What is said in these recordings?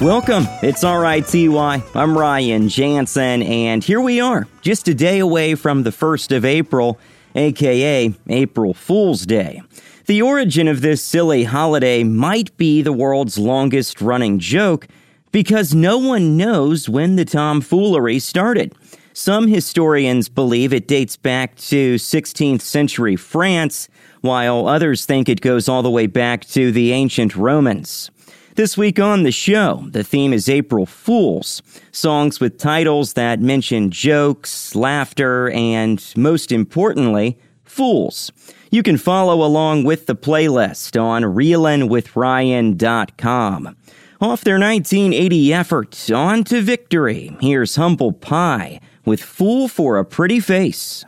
Welcome. It's RITY. I'm Ryan Jansen, and here we are, just a day away from the 1st of April, aka April Fool's Day. The origin of this silly holiday might be the world's longest running joke because no one knows when the tomfoolery started. Some historians believe it dates back to 16th century France, while others think it goes all the way back to the ancient Romans. This week on the show, the theme is April Fools, songs with titles that mention jokes, laughter, and most importantly, fools. You can follow along with the playlist on reelinwithryan.com. Off their 1980 effort, On to Victory, here's Humble Pie with Fool for a Pretty Face.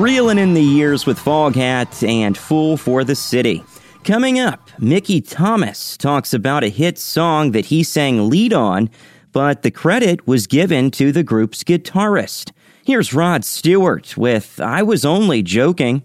Reeling in the years with Foghat and Fool for the City. Coming up, Mickey Thomas talks about a hit song that he sang lead on, but the credit was given to the group's guitarist. Here's Rod Stewart with I Was Only Joking.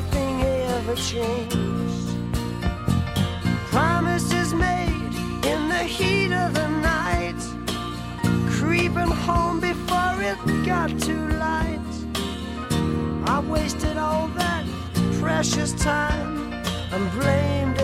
Nothing ever changed. Promises made in the heat of the night, creeping home before it got too light. I wasted all that precious time and blamed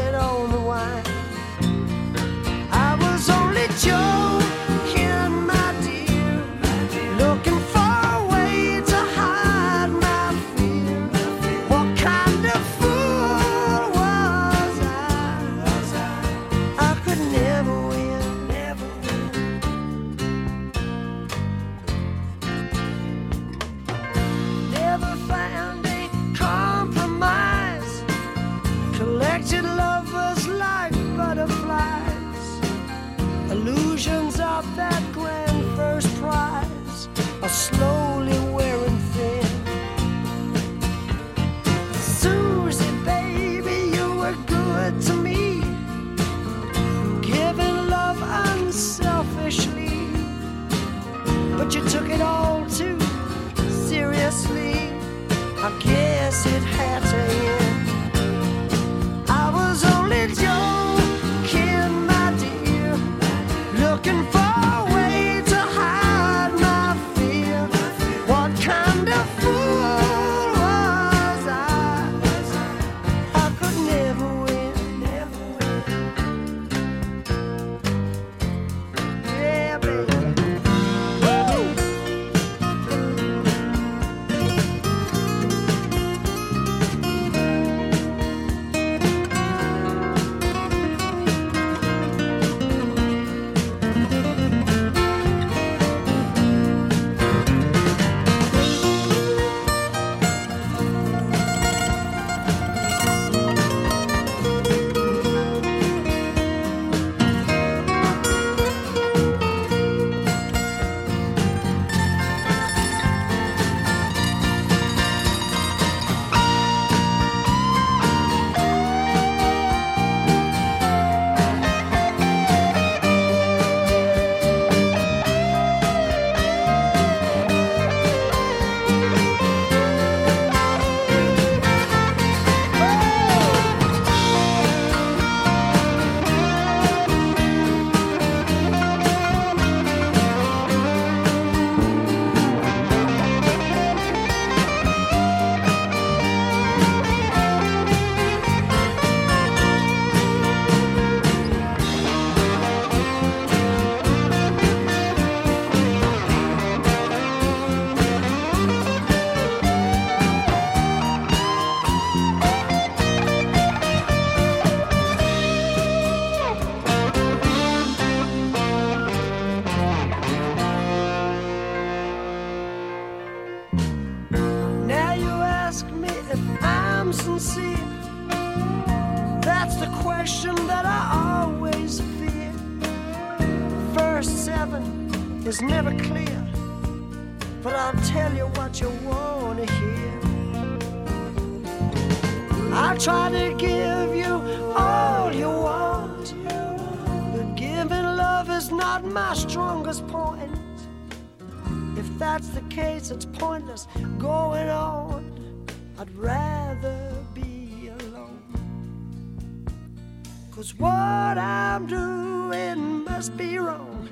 Cause what I'm doing must be wrong.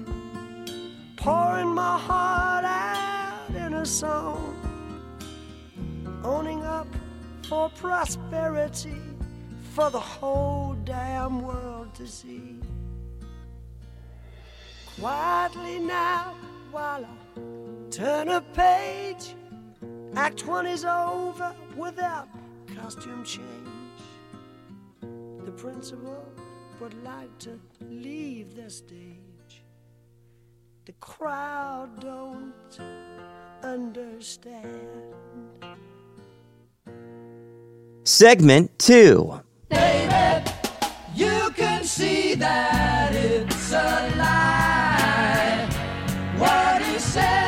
Pouring my heart out in a song. Owning up for prosperity for the whole damn world to see. Quietly now, while I turn a page, Act One is over without costume change principal would like to leave the stage. The crowd don't understand. Segment 2 David, you can see that it's a lie. What he said.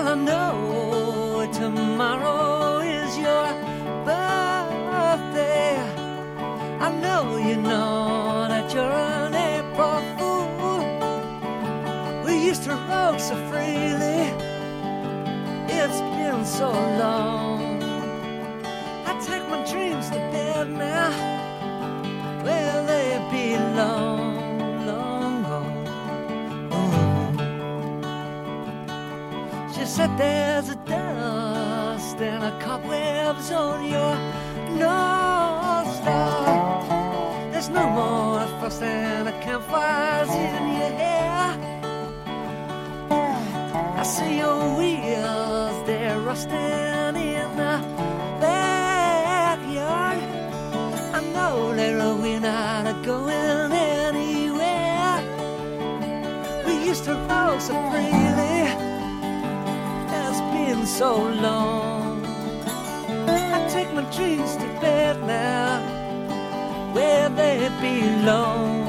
all I know tomorrow is your birthday. I know you know that you're an April fool. We used to roam so freely. It's been so long. I take my dreams to bed now, where they belong. there's a dust and a cobwebs on your nose. There's no more fuss and a campfire's in your hair. I see your wheels, they're rusting in the backyard. I know that we're not going anywhere. We used to roll so free been so long. I take my dreams to bed now, where they belong.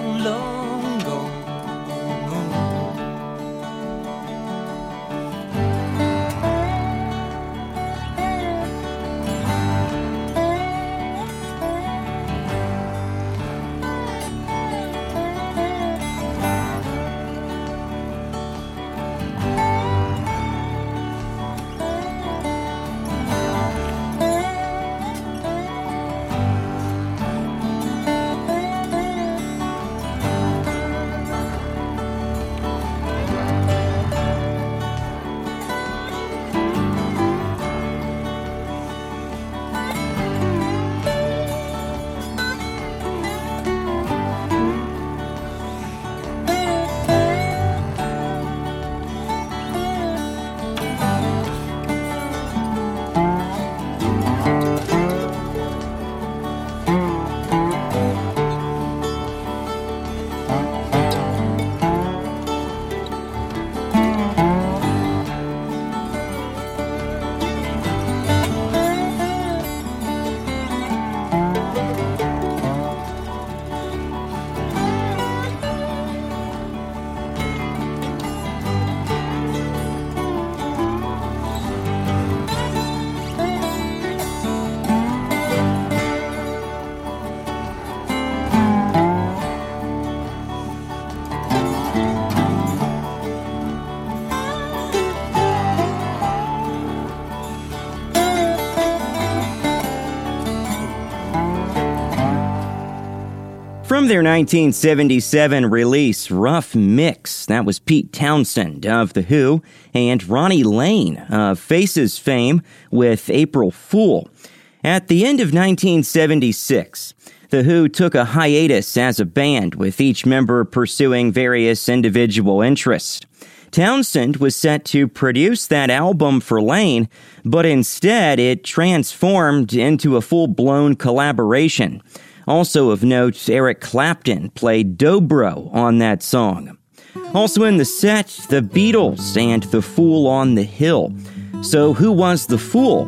From their 1977 release, Rough Mix, that was Pete Townshend of The Who and Ronnie Lane of Faces fame with April Fool. At the end of 1976, The Who took a hiatus as a band, with each member pursuing various individual interests. Townshend was set to produce that album for Lane, but instead it transformed into a full blown collaboration. Also of note, Eric Clapton played dobro on that song. Also in the set, the Beatles and The Fool on the Hill. So, who was the Fool?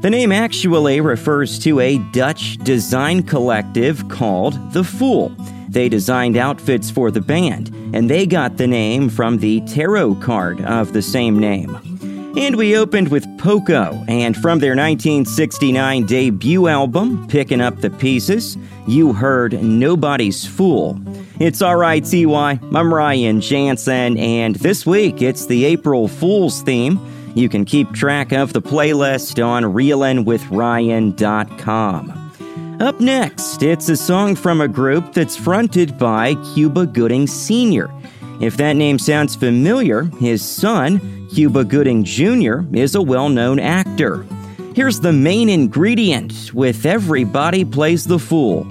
The name actually refers to a Dutch design collective called The Fool. They designed outfits for the band, and they got the name from the tarot card of the same name. And we opened with Poco, and from their 1969 debut album, Picking Up the Pieces, you heard Nobody's Fool. It's alright, CY. I'm Ryan Jansen, and this week it's the April Fool's theme. You can keep track of the playlist on reelinwithryan.com. Up next, it's a song from a group that's fronted by Cuba Gooding Sr. If that name sounds familiar, his son, Cuba Gooding Jr., is a well known actor. Here's the main ingredient with Everybody Plays the Fool.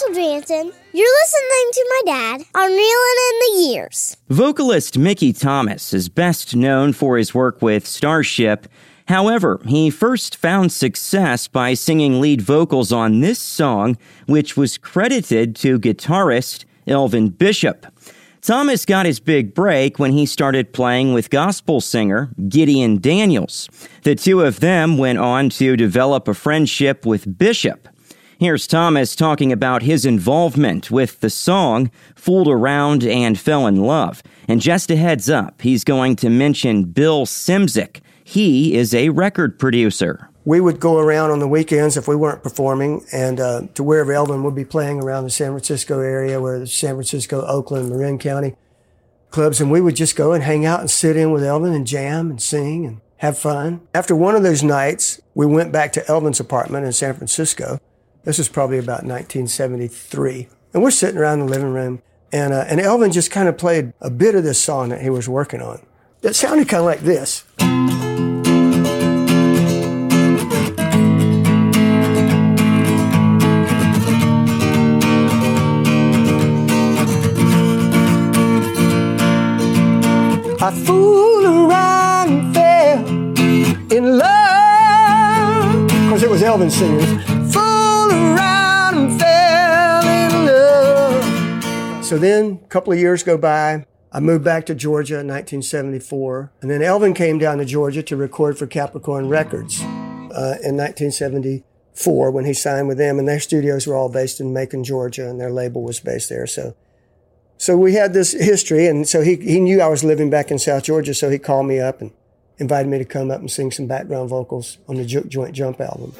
Russell Jansen. You're listening to my dad on Reelin' in the Years. Vocalist Mickey Thomas is best known for his work with Starship, However, he first found success by singing lead vocals on this song, which was credited to guitarist Elvin Bishop. Thomas got his big break when he started playing with gospel singer Gideon Daniels. The two of them went on to develop a friendship with Bishop. Here's Thomas talking about his involvement with the song Fooled Around and Fell in Love. And just a heads up, he's going to mention Bill Szymczyk. He is a record producer. We would go around on the weekends if we weren't performing and uh, to wherever Elvin would be playing around the San Francisco area, where the San Francisco, Oakland, Marin County clubs. And we would just go and hang out and sit in with Elvin and jam and sing and have fun. After one of those nights, we went back to Elvin's apartment in San Francisco this was probably about 1973. And we're sitting around the living room, and, uh, and Elvin just kind of played a bit of this song that he was working on. It sounded kind of like this. I fooled around and fell in love. Because it was Elvin singing. Fooled around and fell in love. So then, a couple of years go by. I moved back to Georgia in 1974. And then Elvin came down to Georgia to record for Capricorn Records uh, in 1974 when he signed with them. And their studios were all based in Macon, Georgia, and their label was based there. So so we had this history, and so he, he knew I was living back in South Georgia, so he called me up and invited me to come up and sing some background vocals on the jo- Joint Jump album.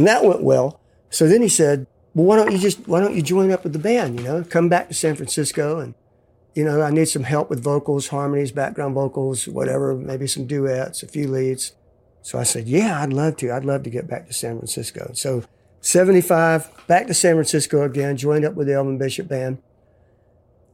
And that went well. So then he said, "Well, why don't you just why don't you join up with the band? You know, come back to San Francisco, and you know, I need some help with vocals, harmonies, background vocals, whatever, maybe some duets, a few leads." So I said, "Yeah, I'd love to. I'd love to get back to San Francisco." So 75, back to San Francisco again, joined up with the Elvin Bishop Band.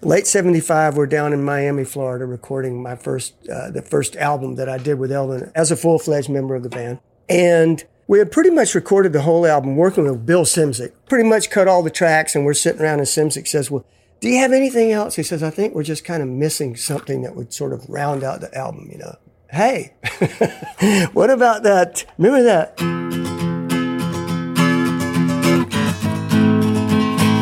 Late 75, we're down in Miami, Florida, recording my first, uh, the first album that I did with Elvin as a full-fledged member of the band. And we had pretty much recorded the whole album working with Bill Szymczyk. Pretty much cut all the tracks and we're sitting around and Szymczyk says, well, do you have anything else? He says, I think we're just kind of missing something that would sort of round out the album, you know. Hey, what about that? Remember that?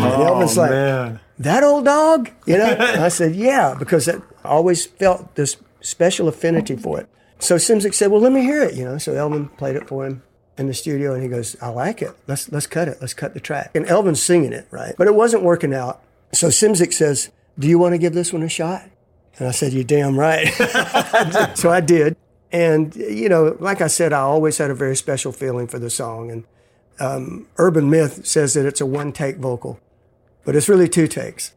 And Elvin's like, man. That old dog? You know? And I said, yeah, because I always felt this special affinity for it. So Szymczyk said, well, let me hear it, you know? So Elvin played it for him in the studio and he goes, I like it. Let's, let's cut it. Let's cut the track. And Elvin's singing it, right? But it wasn't working out. So Szymczyk says, do you want to give this one a shot? And I said, you're damn right. so I did. And, you know, like I said, I always had a very special feeling for the song. And um, Urban Myth says that it's a one take vocal, but it's really two takes.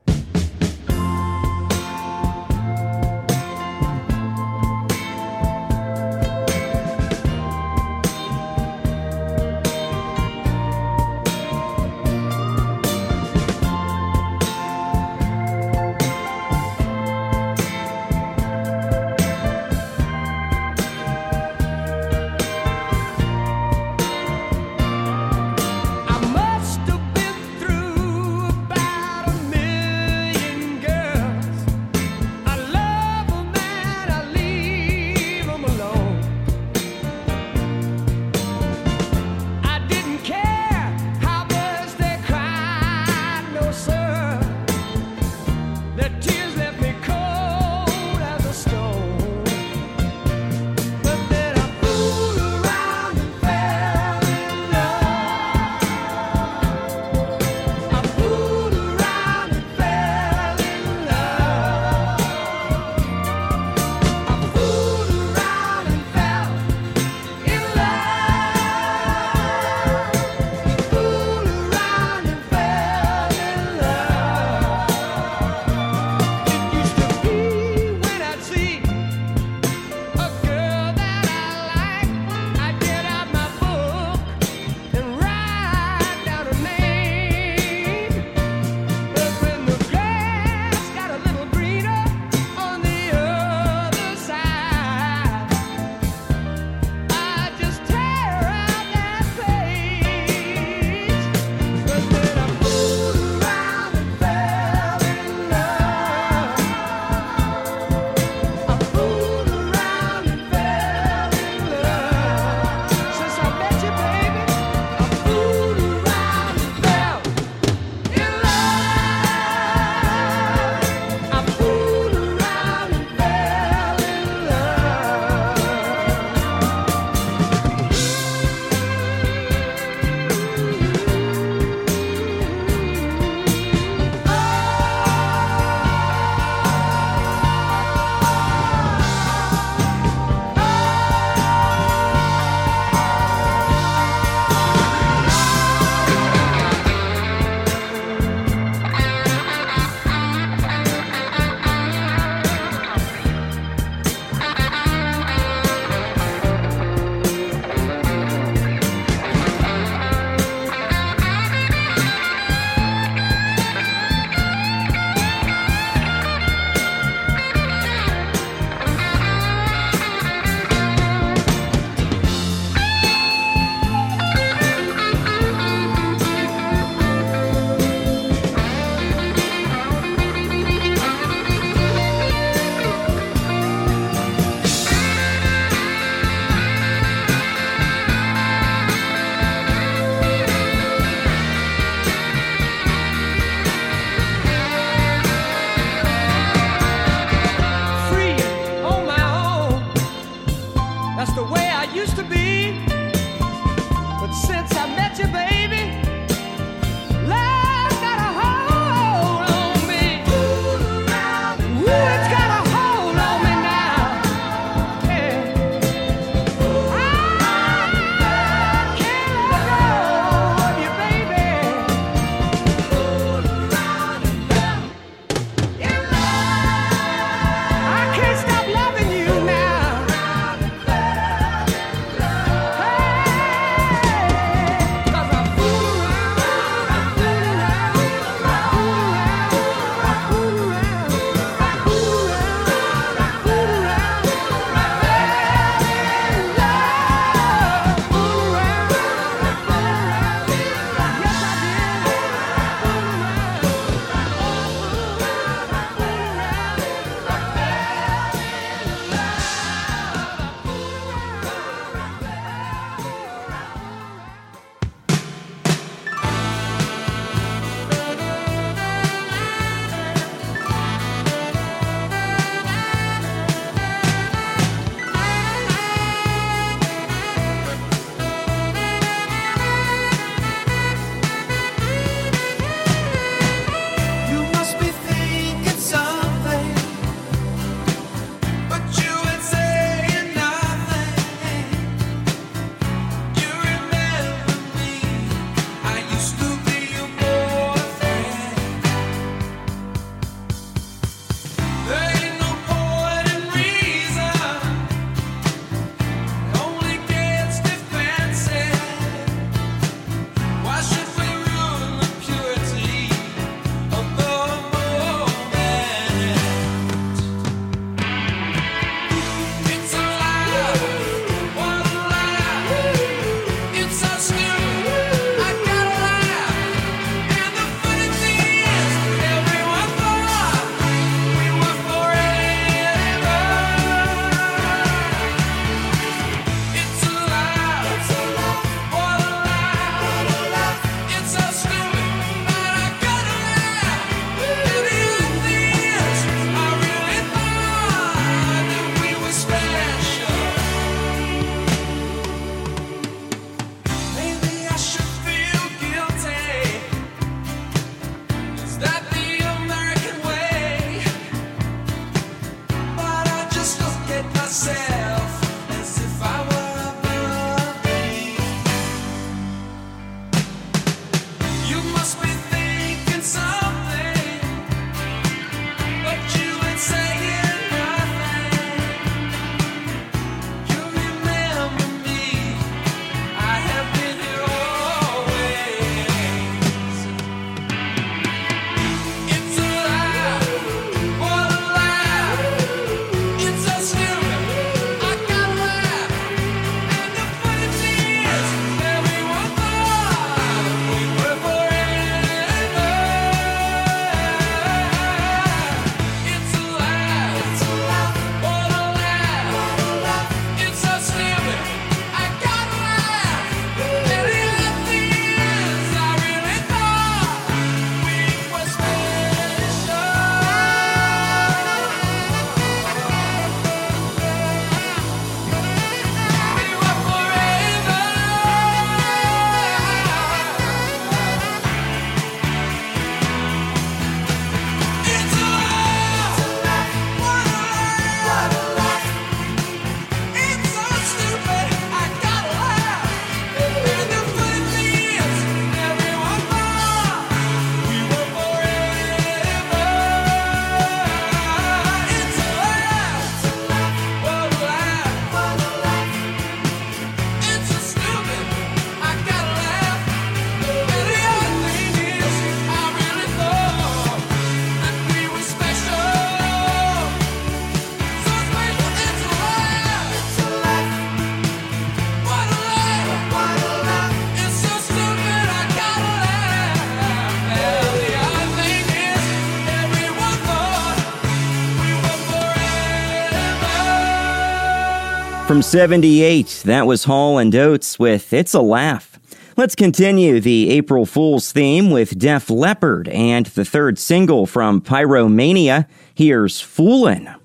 from 78, that was Hall and Oates with It's a Laugh. Let's continue the April Fool's theme with Def Leppard and the third single from Pyromania. Here's Foolin'.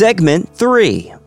Segment 3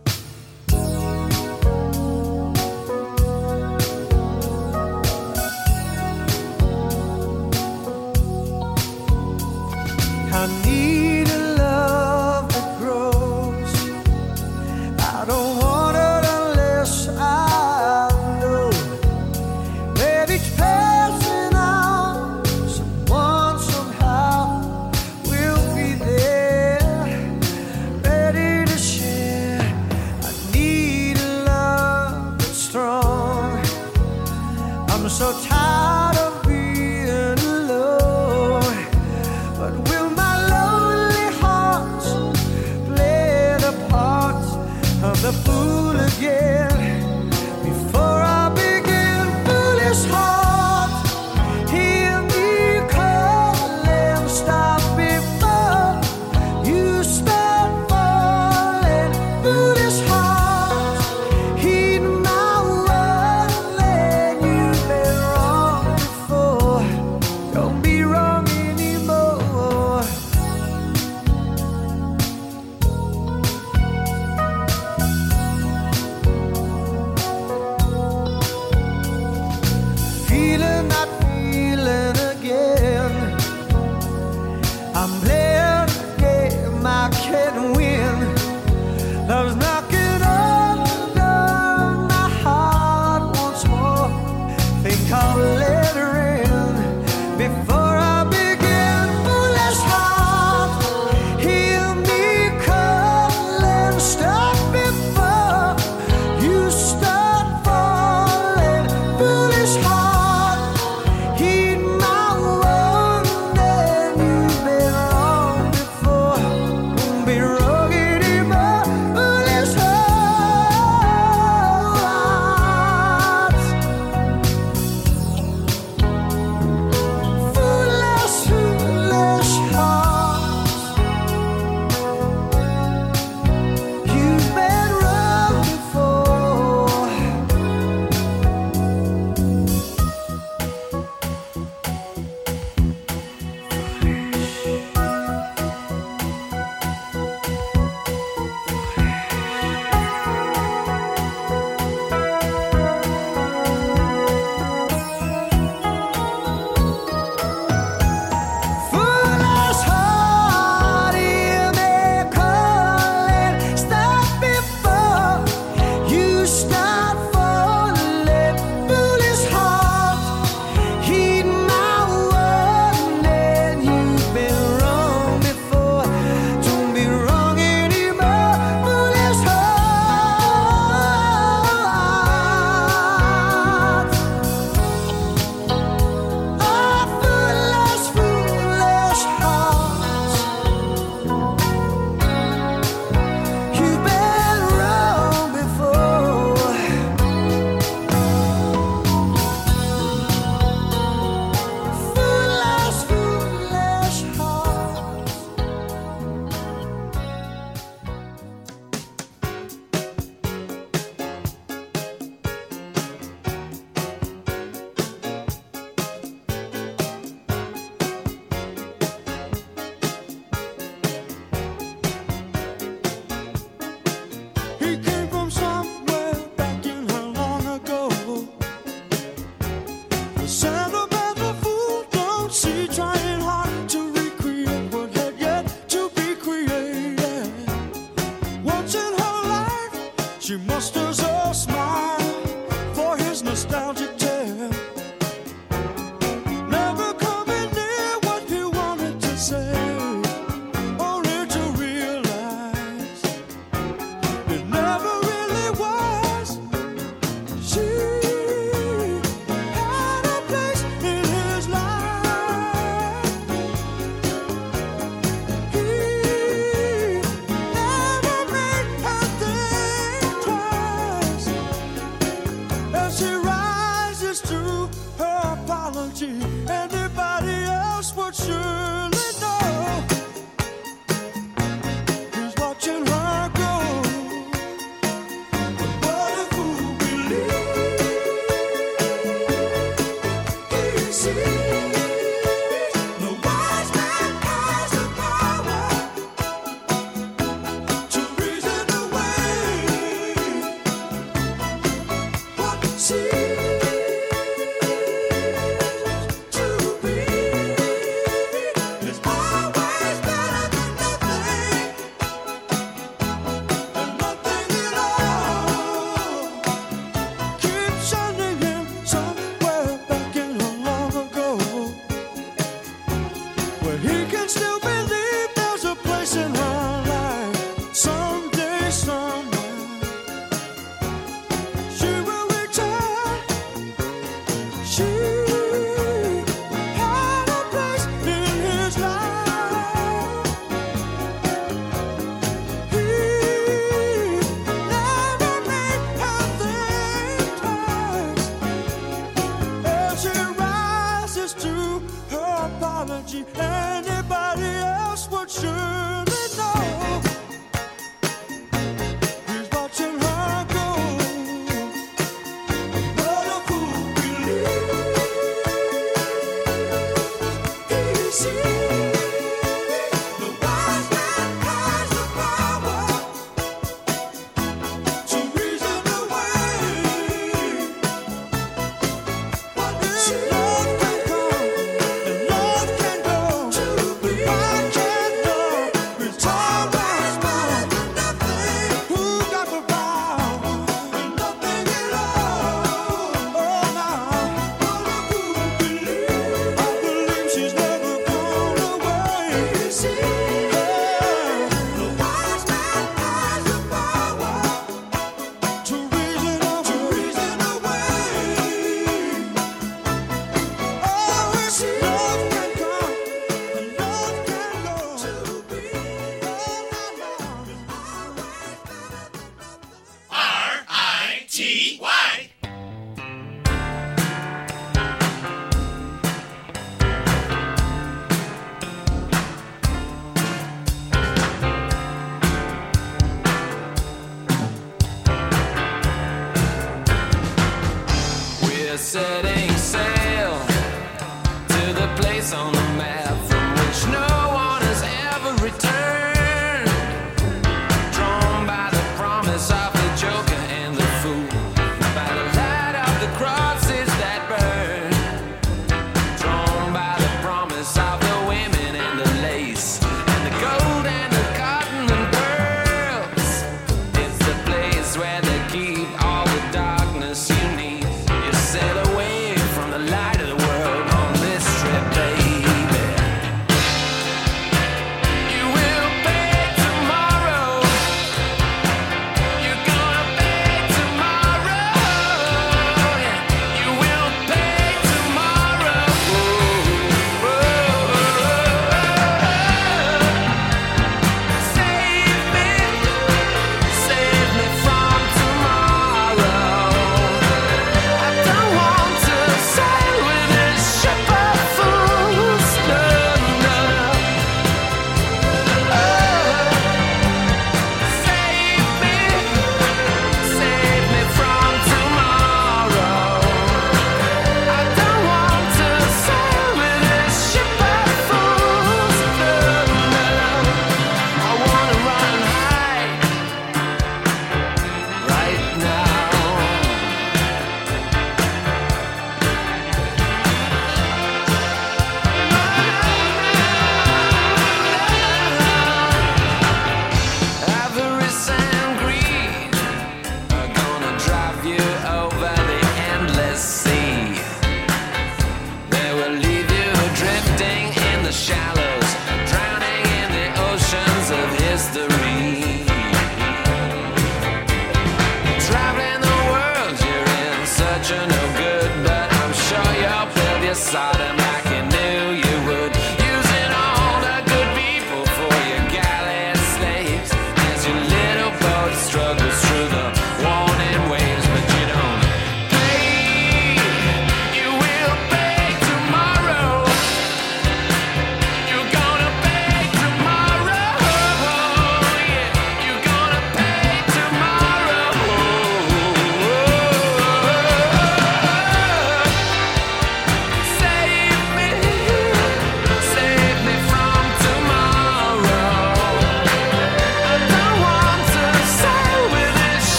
see.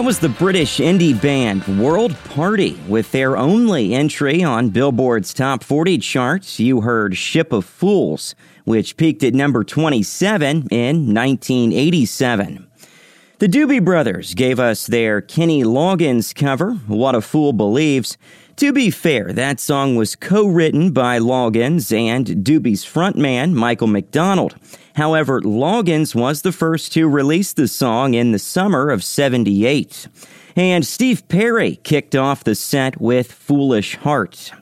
That was the British indie band World Party with their only entry on Billboard's Top 40 charts. You heard Ship of Fools, which peaked at number 27 in 1987. The Doobie Brothers gave us their Kenny Loggins cover, What a Fool Believes. To be fair, that song was co written by Loggins and Doobie's frontman, Michael McDonald. However, Loggins was the first to release the song in the summer of 78. And Steve Perry kicked off the set with Foolish Heart.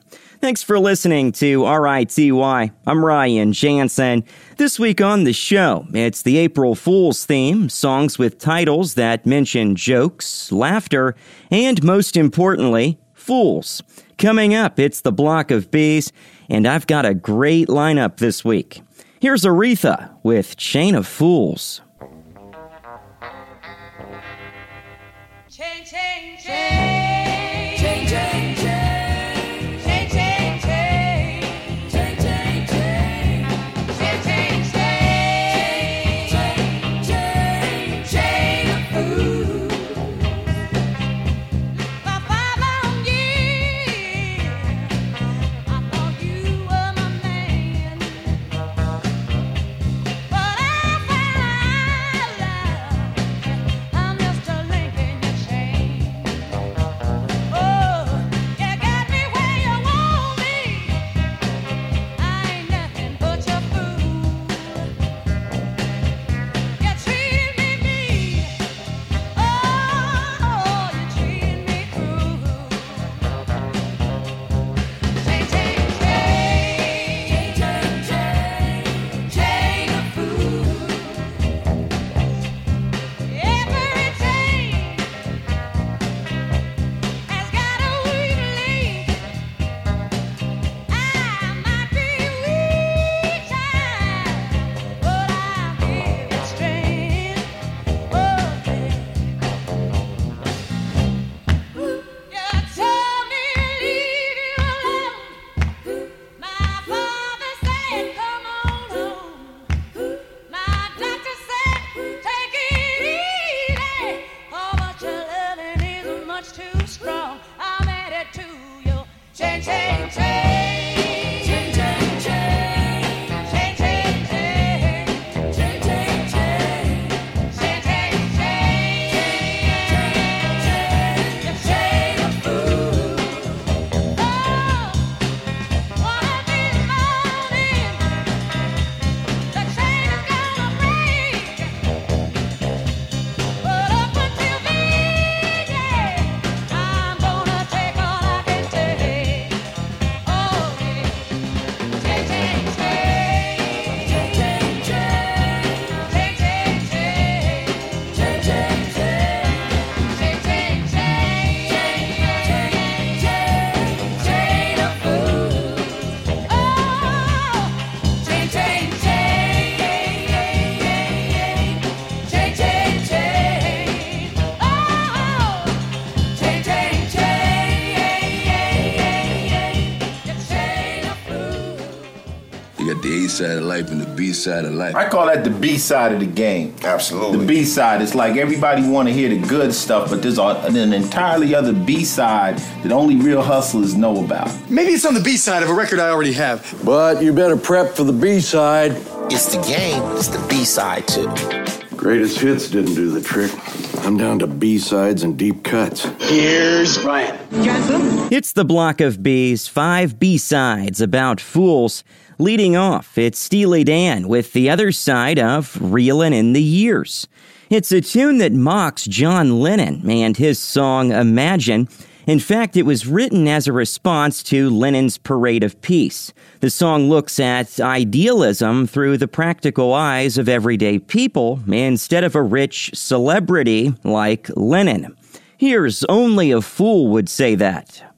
Thanks for listening to RITY. I'm Ryan Jansen. This week on the show, it's the April Fool's theme, songs with titles that mention jokes, laughter, and most importantly, fools. Coming up, it's the Block of Bees, and I've got a great lineup this week. Here's Aretha with Chain of Fools. Chain, chain, chain. Side of life and the B side of life. I call that the B side of the game. Absolutely. The B side. It's like everybody want to hear the good stuff, but there's a- an entirely other B side that only real hustlers know about. Maybe it's on the B side of a record I already have. But you better prep for the B side. It's the game. It's the B side too. Greatest hits didn't do the trick. I'm down to B sides and deep cuts. Here's Brian. It's the block of B's five B sides about fools. Leading off, it's Steely Dan with the other side of Reelin' in the Years. It's a tune that mocks John Lennon and his song Imagine. In fact, it was written as a response to Lennon's Parade of Peace. The song looks at idealism through the practical eyes of everyday people instead of a rich celebrity like Lennon. Here's Only a Fool Would Say That.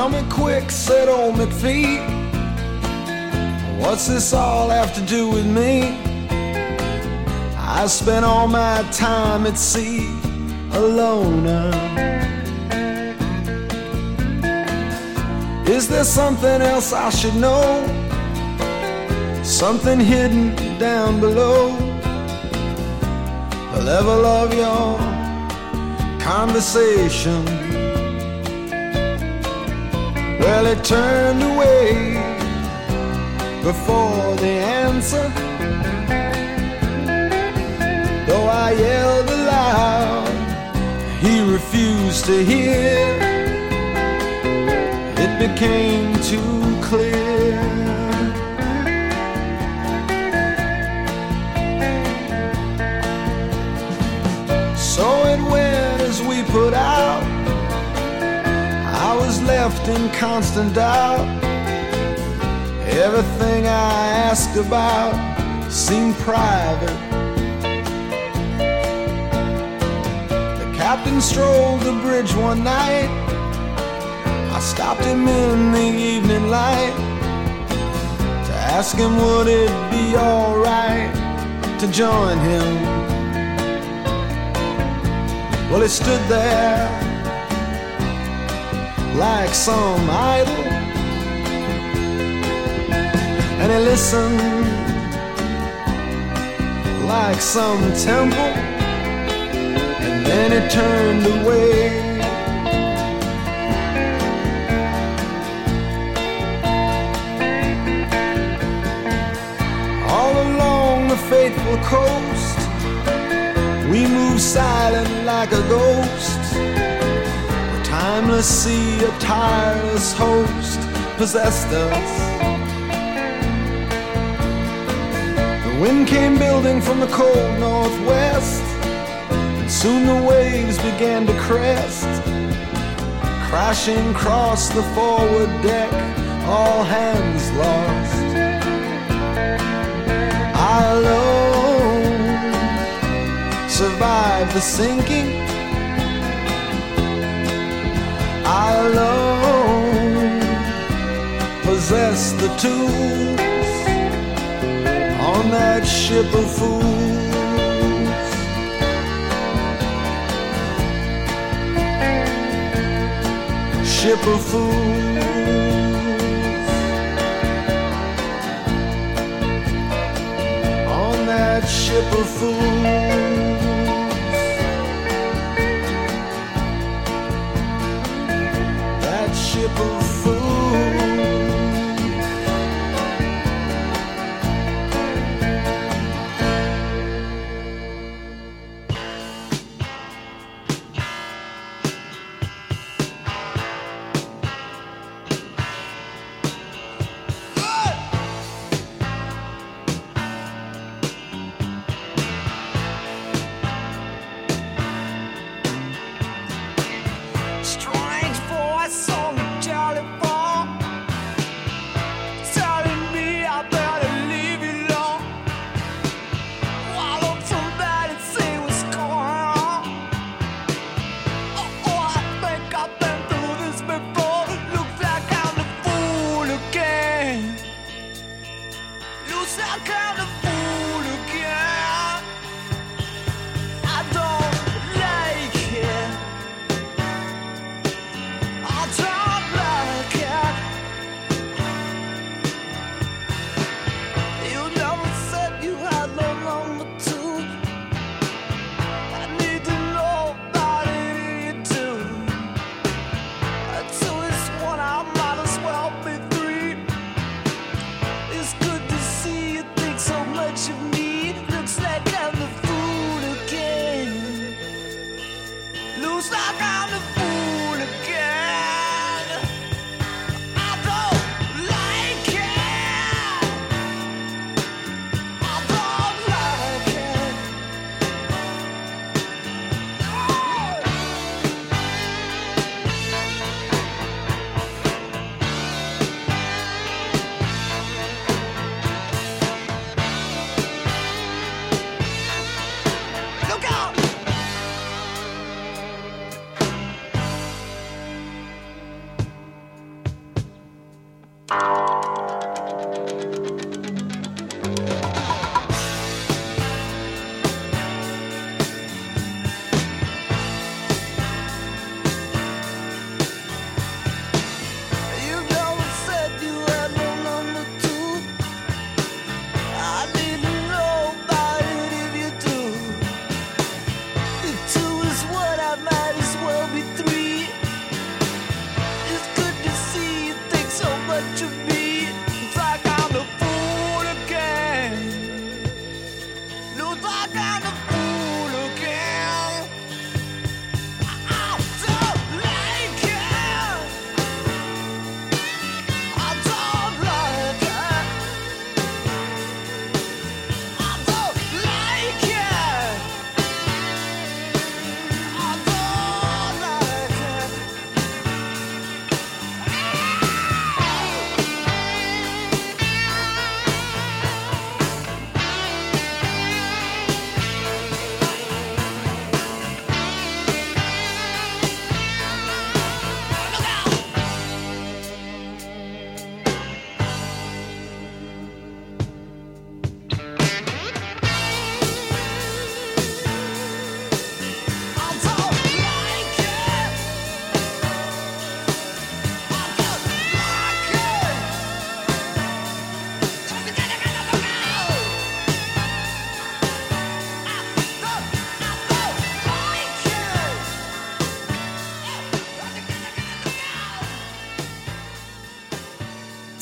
Tell me quick, said old McPhee, what's this all have to do with me? I spent all my time at sea alone. Is there something else I should know? Something hidden down below? The level of your conversation. Well, it turned away before the answer. Though I yelled aloud, he refused to hear. It became too clear. So it went as we put out. Left in constant doubt. Everything I asked about seemed private. The captain strolled the bridge one night. I stopped him in the evening light to ask him would it be alright to join him. Well, he stood there like some idol, and he listened like some temple, and then he turned away. All along the faithful coast, we move silent like a ghost. Timeless sea, a tireless host, possessed us. The wind came building from the cold northwest, and soon the waves began to crest. Crashing across the forward deck, all hands lost. I alone survived the sinking. I alone possess the tools on that ship of fools. Ship of fools. On that ship of fools.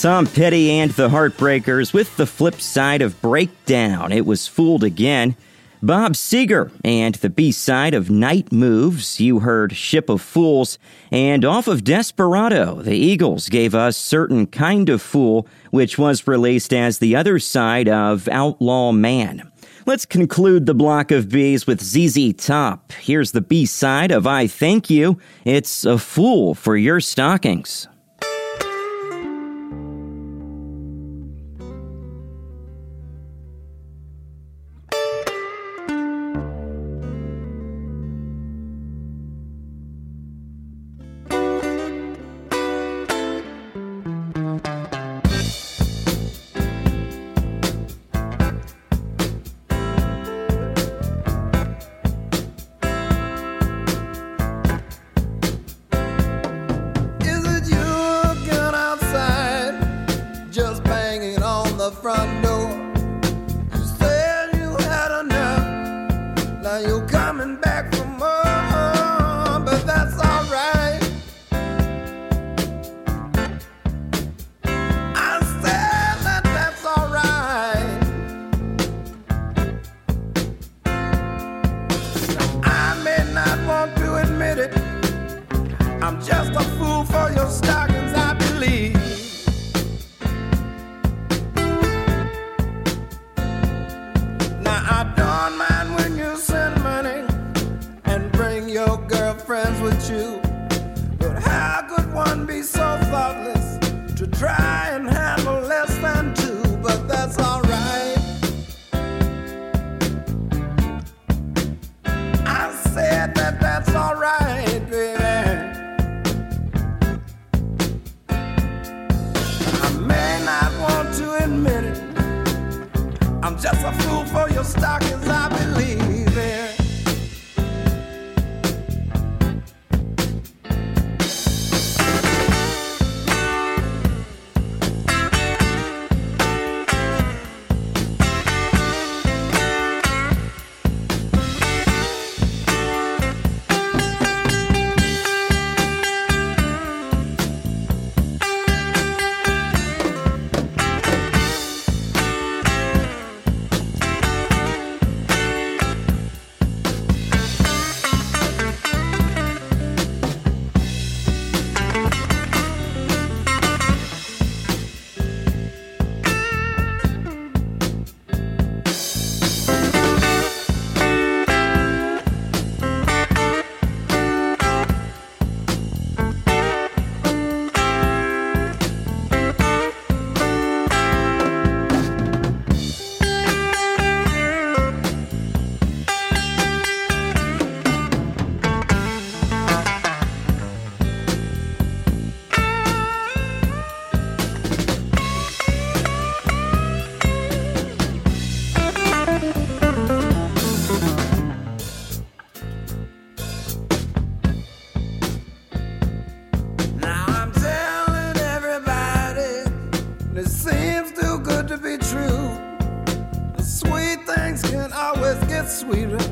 Tom Petty and the Heartbreakers with the flip side of Breakdown. It was Fooled Again. Bob Seger and the B side of Night Moves. You heard Ship of Fools. And off of Desperado, the Eagles gave us Certain Kind of Fool, which was released as the other side of Outlaw Man. Let's conclude the block of B's with ZZ Top. Here's the B side of I Thank You. It's a fool for your stockings. Get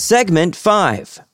Segment 5.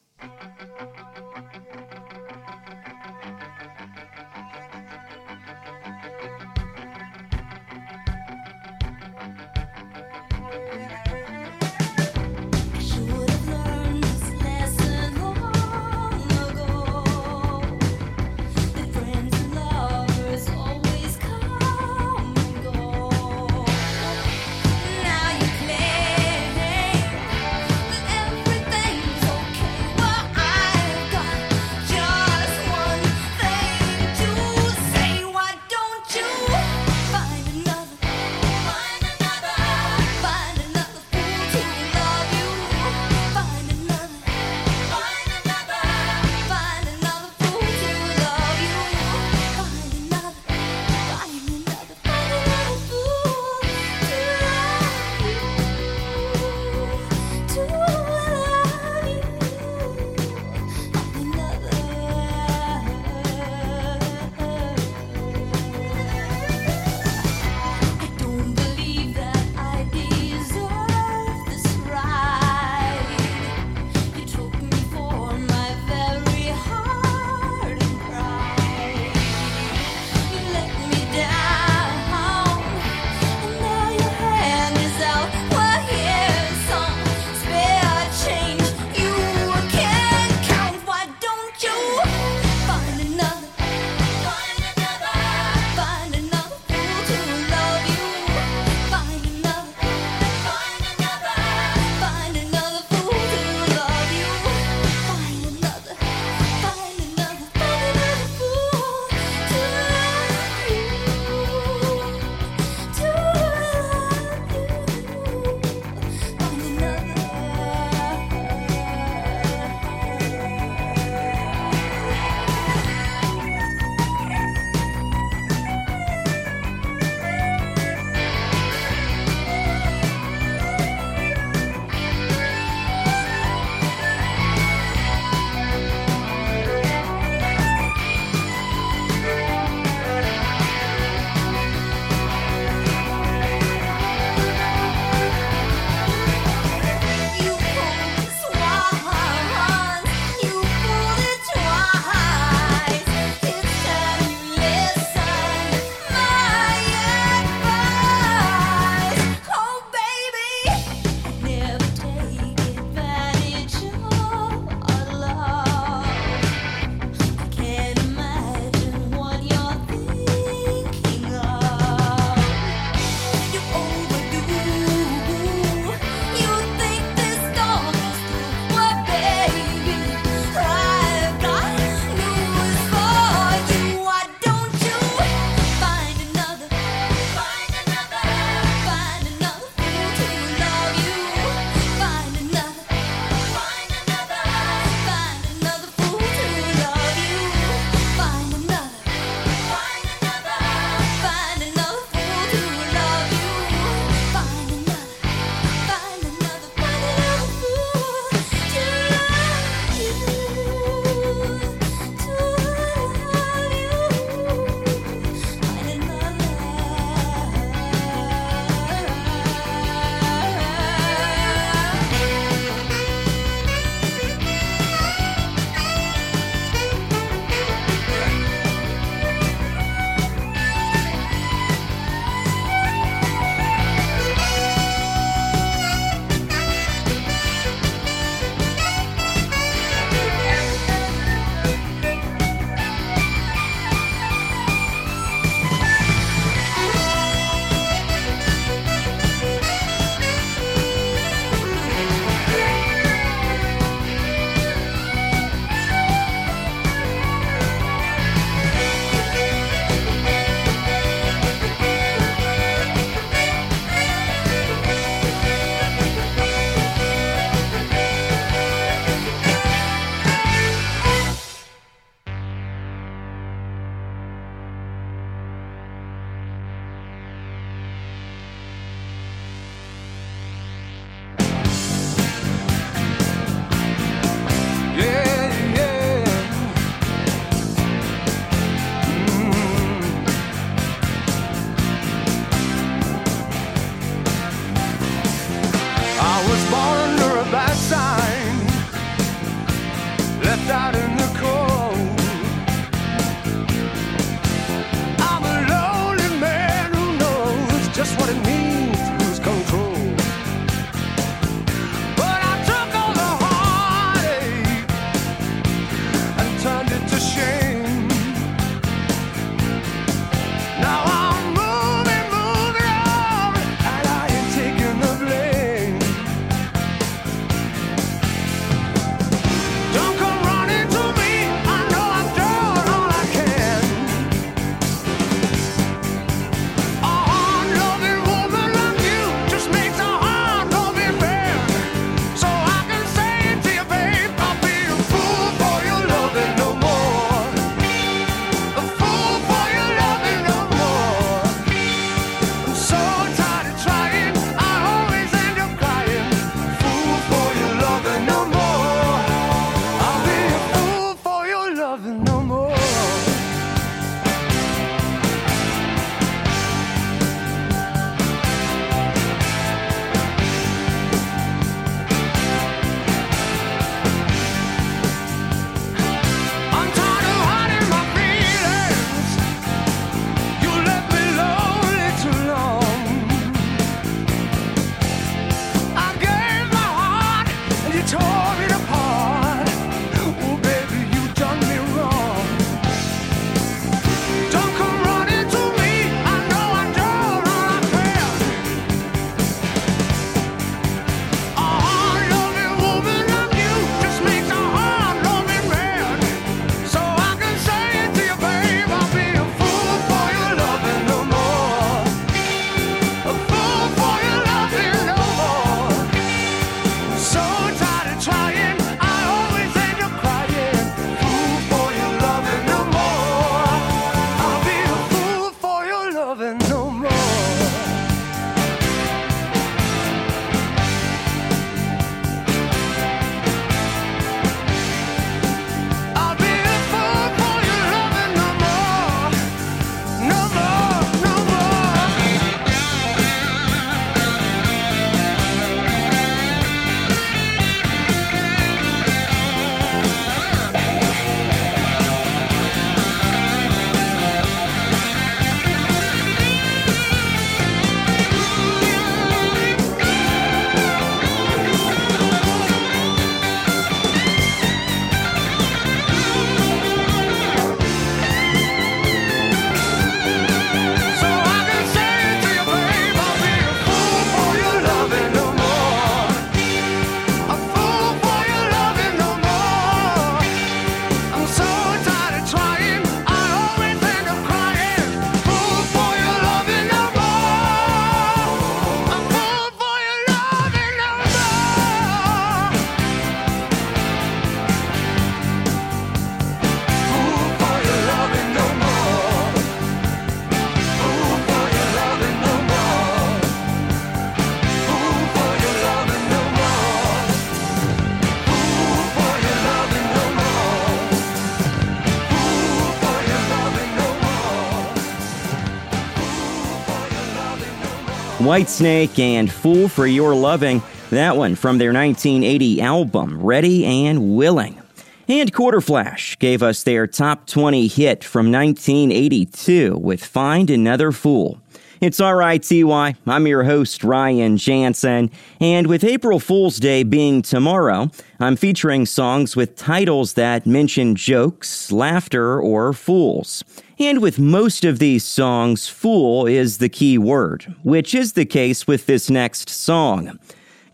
Whitesnake and Fool for Your Loving, that one from their 1980 album, Ready and Willing. And Quarterflash gave us their top 20 hit from 1982 with Find Another Fool. It's alright, TY. I'm your host, Ryan Jansen, and with April Fool's Day being tomorrow, I'm featuring songs with titles that mention jokes, laughter, or fools. And with most of these songs, fool is the key word, which is the case with this next song.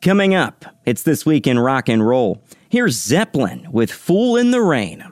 Coming up, it's This Week in Rock and Roll. Here's Zeppelin with Fool in the Rain.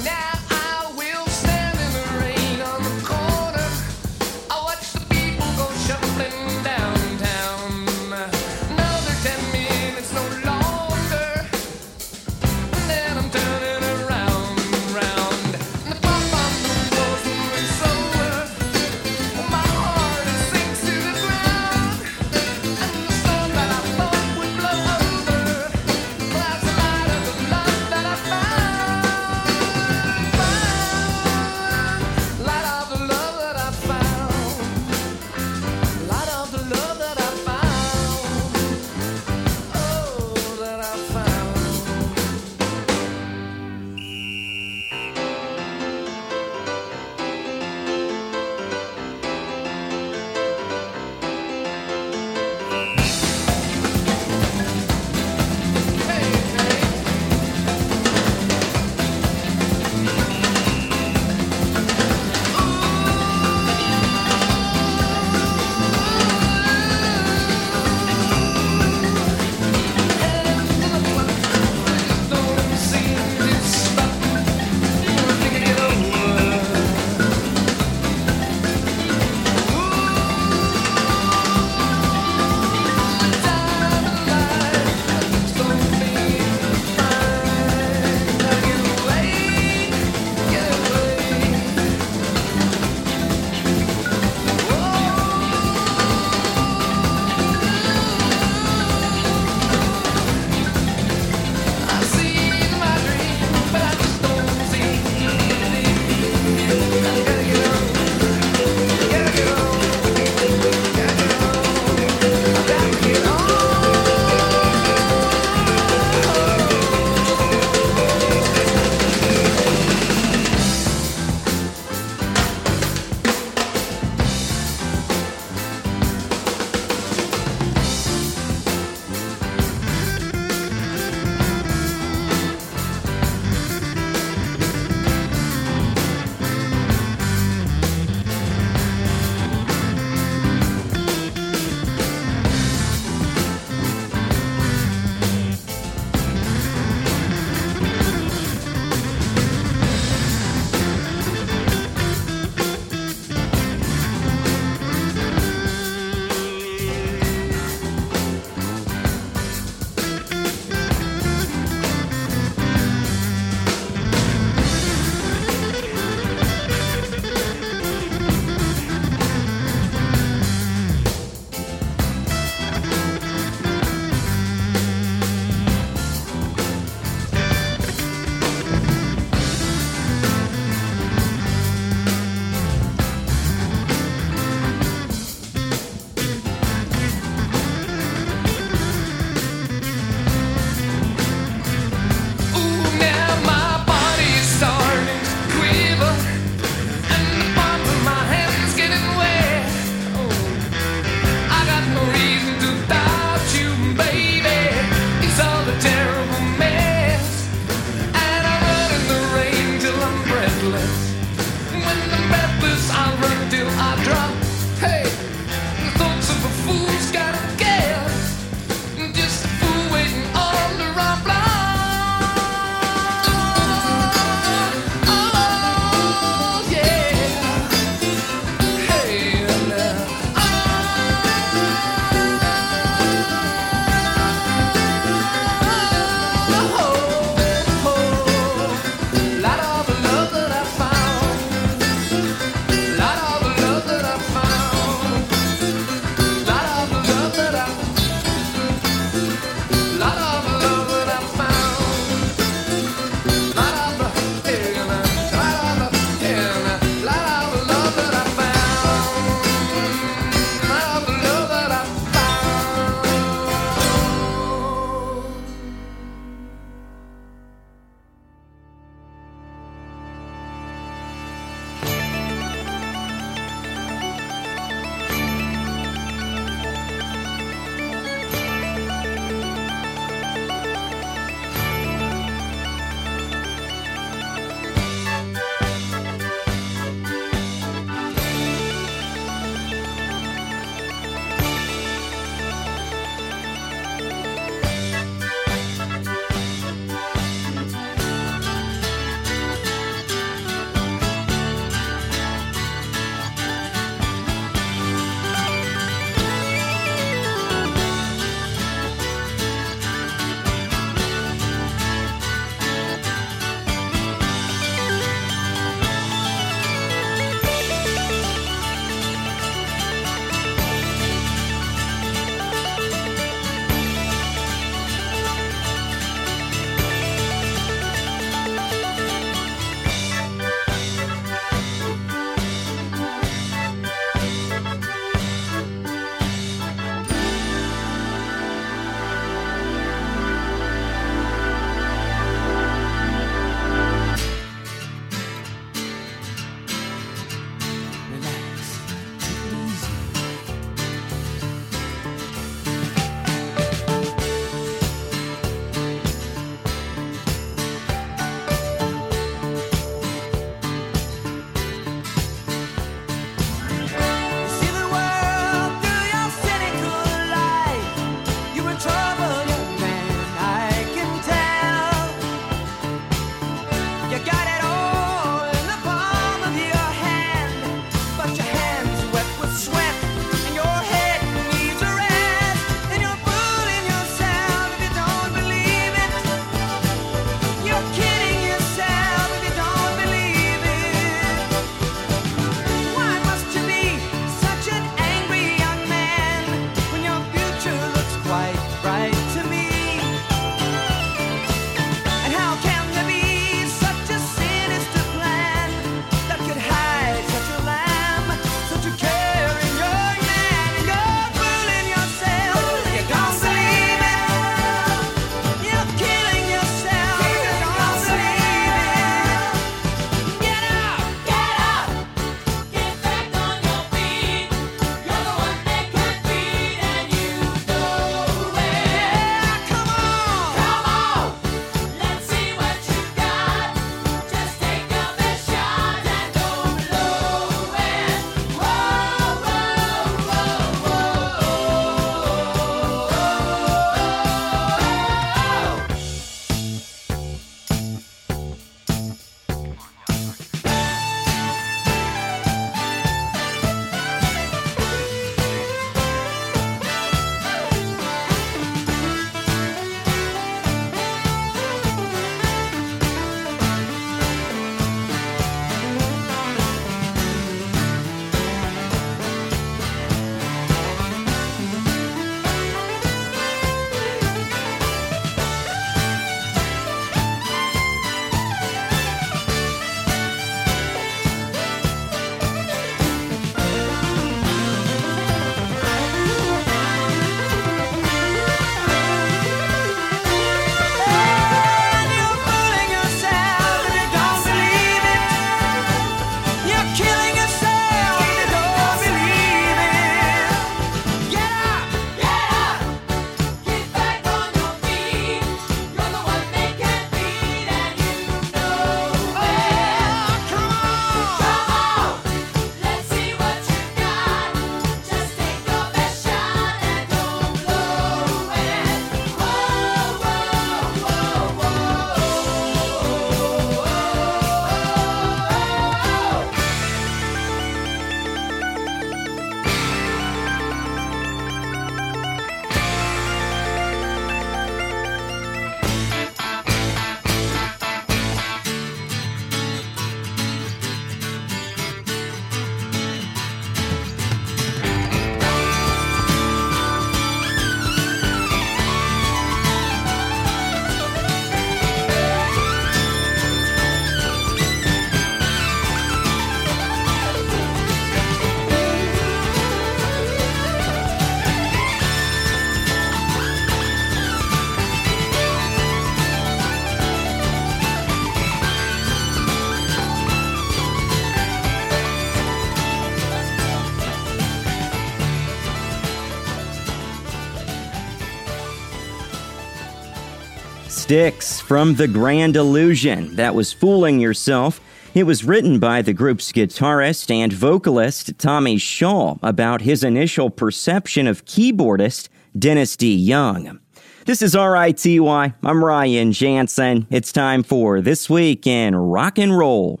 Styx from The Grand Illusion. That was Fooling Yourself. It was written by the group's guitarist and vocalist Tommy Shaw about his initial perception of keyboardist Dennis DeYoung. This is RITY. I'm Ryan Jansen. It's time for This Week in Rock and Roll.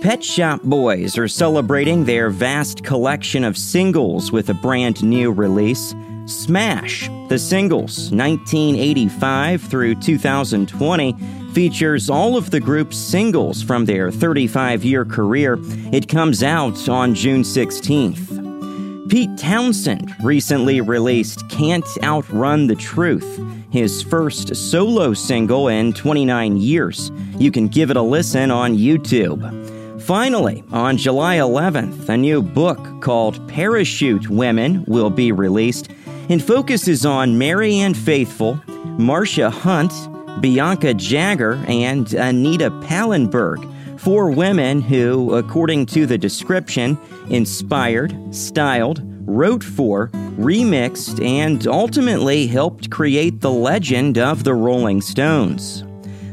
Pet Shop Boys are celebrating their vast collection of singles with a brand new release. Smash, the singles 1985 through 2020, features all of the group's singles from their 35 year career. It comes out on June 16th. Pete Townshend recently released Can't Outrun the Truth, his first solo single in 29 years. You can give it a listen on YouTube. Finally, on July 11th, a new book called Parachute Women will be released and focuses on Marianne Ann Faithfull, Marsha Hunt, Bianca Jagger, and Anita Pallenberg, four women who, according to the description, inspired, styled, wrote for, remixed, and ultimately helped create the legend of the Rolling Stones.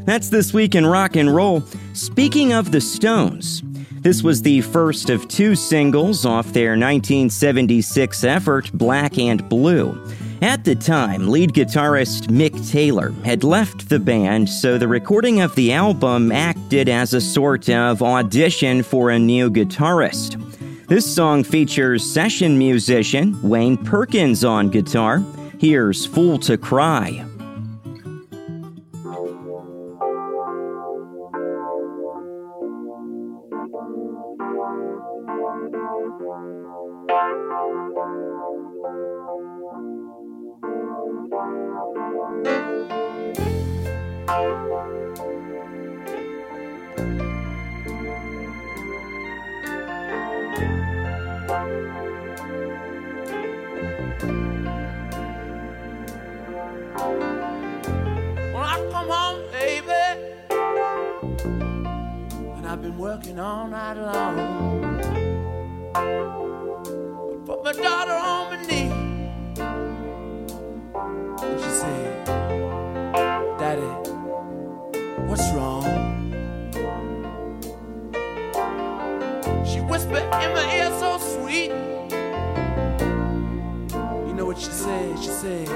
That's This Week in Rock and Roll. Speaking of the Stones, this was the first of two singles off their 1976 effort, Black and Blue. At the time, lead guitarist Mick Taylor had left the band, so the recording of the album acted as a sort of audition for a new guitarist. This song features session musician Wayne Perkins on guitar. Here's Fool to Cry. Working all night long. I Put my daughter on my knee, and she said, "Daddy, what's wrong?" She whispered in my ear so sweet. You know what she said? She said,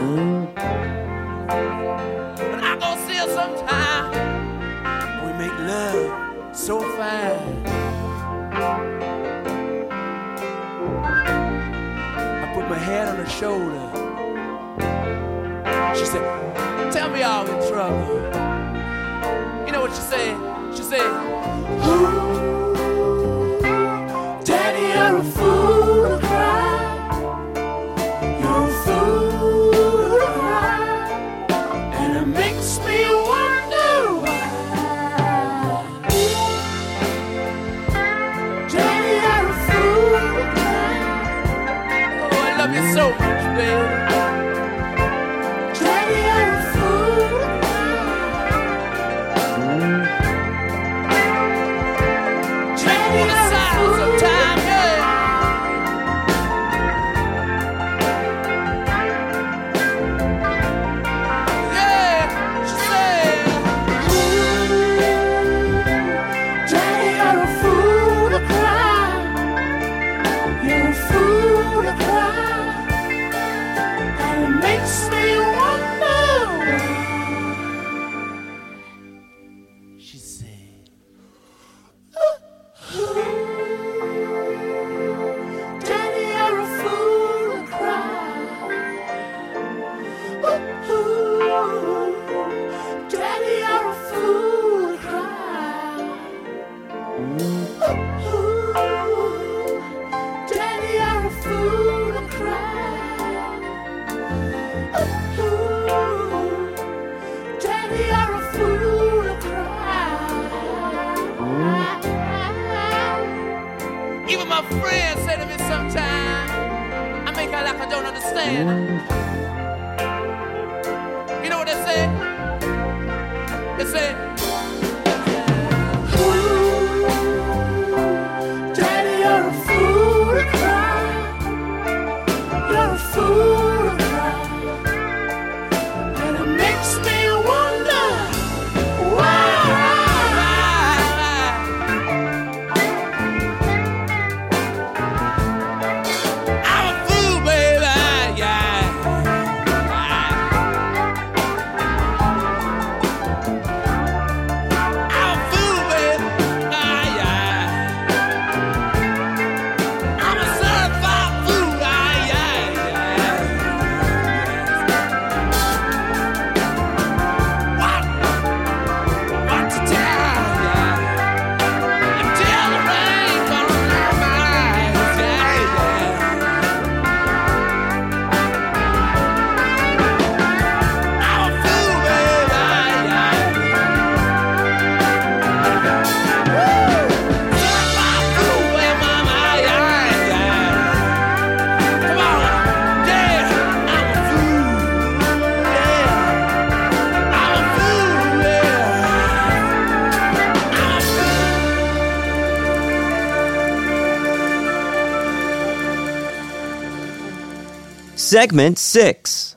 And I go see her sometime. We make love so fine. I put my head on her shoulder. She said, Tell me I'm in trouble. You know what she said? She said, Daddy, Segment 6.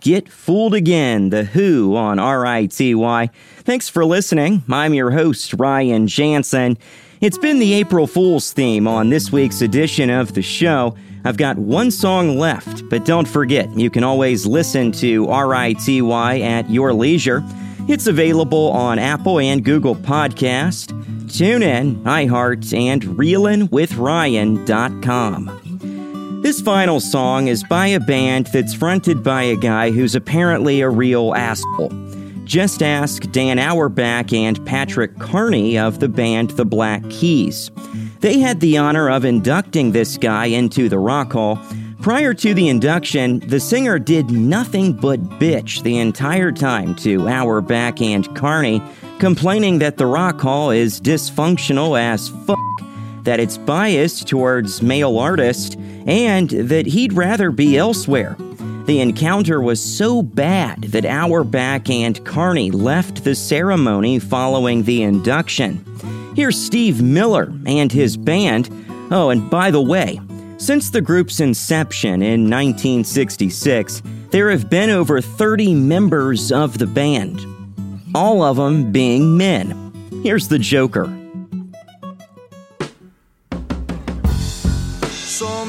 Get Fooled Again, The Who on RITY. Thanks for listening. I'm your host, Ryan Jansen. It's been the April Fool's theme on this week's edition of the show. I've got one song left, but don't forget, you can always listen to RITY at your leisure. It's available on Apple and Google Podcast, Tune TuneIn, iHeart, and ReelinWithRyan.com. This final song is by a band that's fronted by a guy who's apparently a real asshole. Just ask Dan Auerbach and Patrick Carney of the band The Black Keys. They had the honor of inducting this guy into the Rock Hall. Prior to the induction, the singer did nothing but bitch the entire time to Auerbach and Carney, complaining that the Rock Hall is dysfunctional as fuck, that it's biased towards male artists, and that he'd rather be elsewhere. The encounter was so bad that Auerbach and Carney left the ceremony following the induction. Here's Steve Miller and his band. Oh, and by the way, since the group's inception in 1966, there have been over 30 members of the band, all of them being men. Here's the Joker.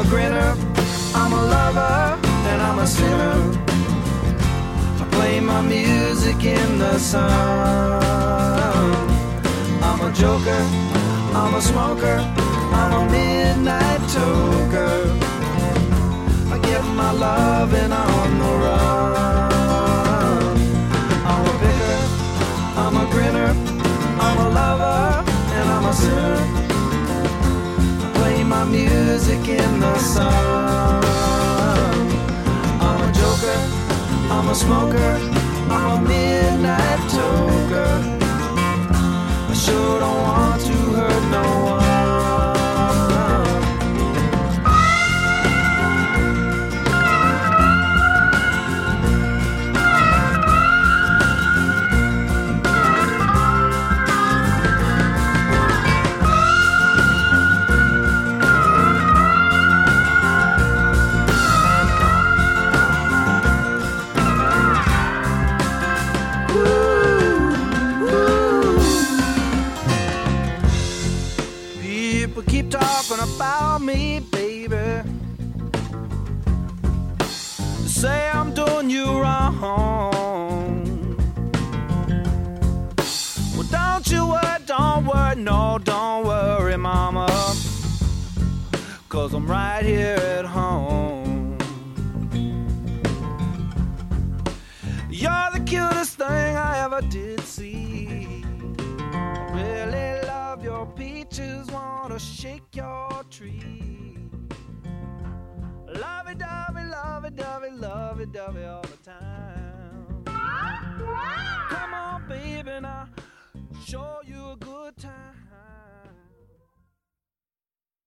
a grinner, I'm a lover, and I'm a sinner. I play my music in the sun. I'm a joker, I'm a smoker, I'm a midnight toker. I get my loving on the run. I'm a picker, I'm a grinner, I'm a lover, and I'm a sinner music in the sun. I'm a joker, I'm a smoker, I'm a midnight toker. I sure don't want right here at home. You're the cutest thing I ever did see. Really love your peaches, wanna shake your tree. Lovey dovey, lovey dovey, lovey dovey all the time. Come on, baby, now show you a good time.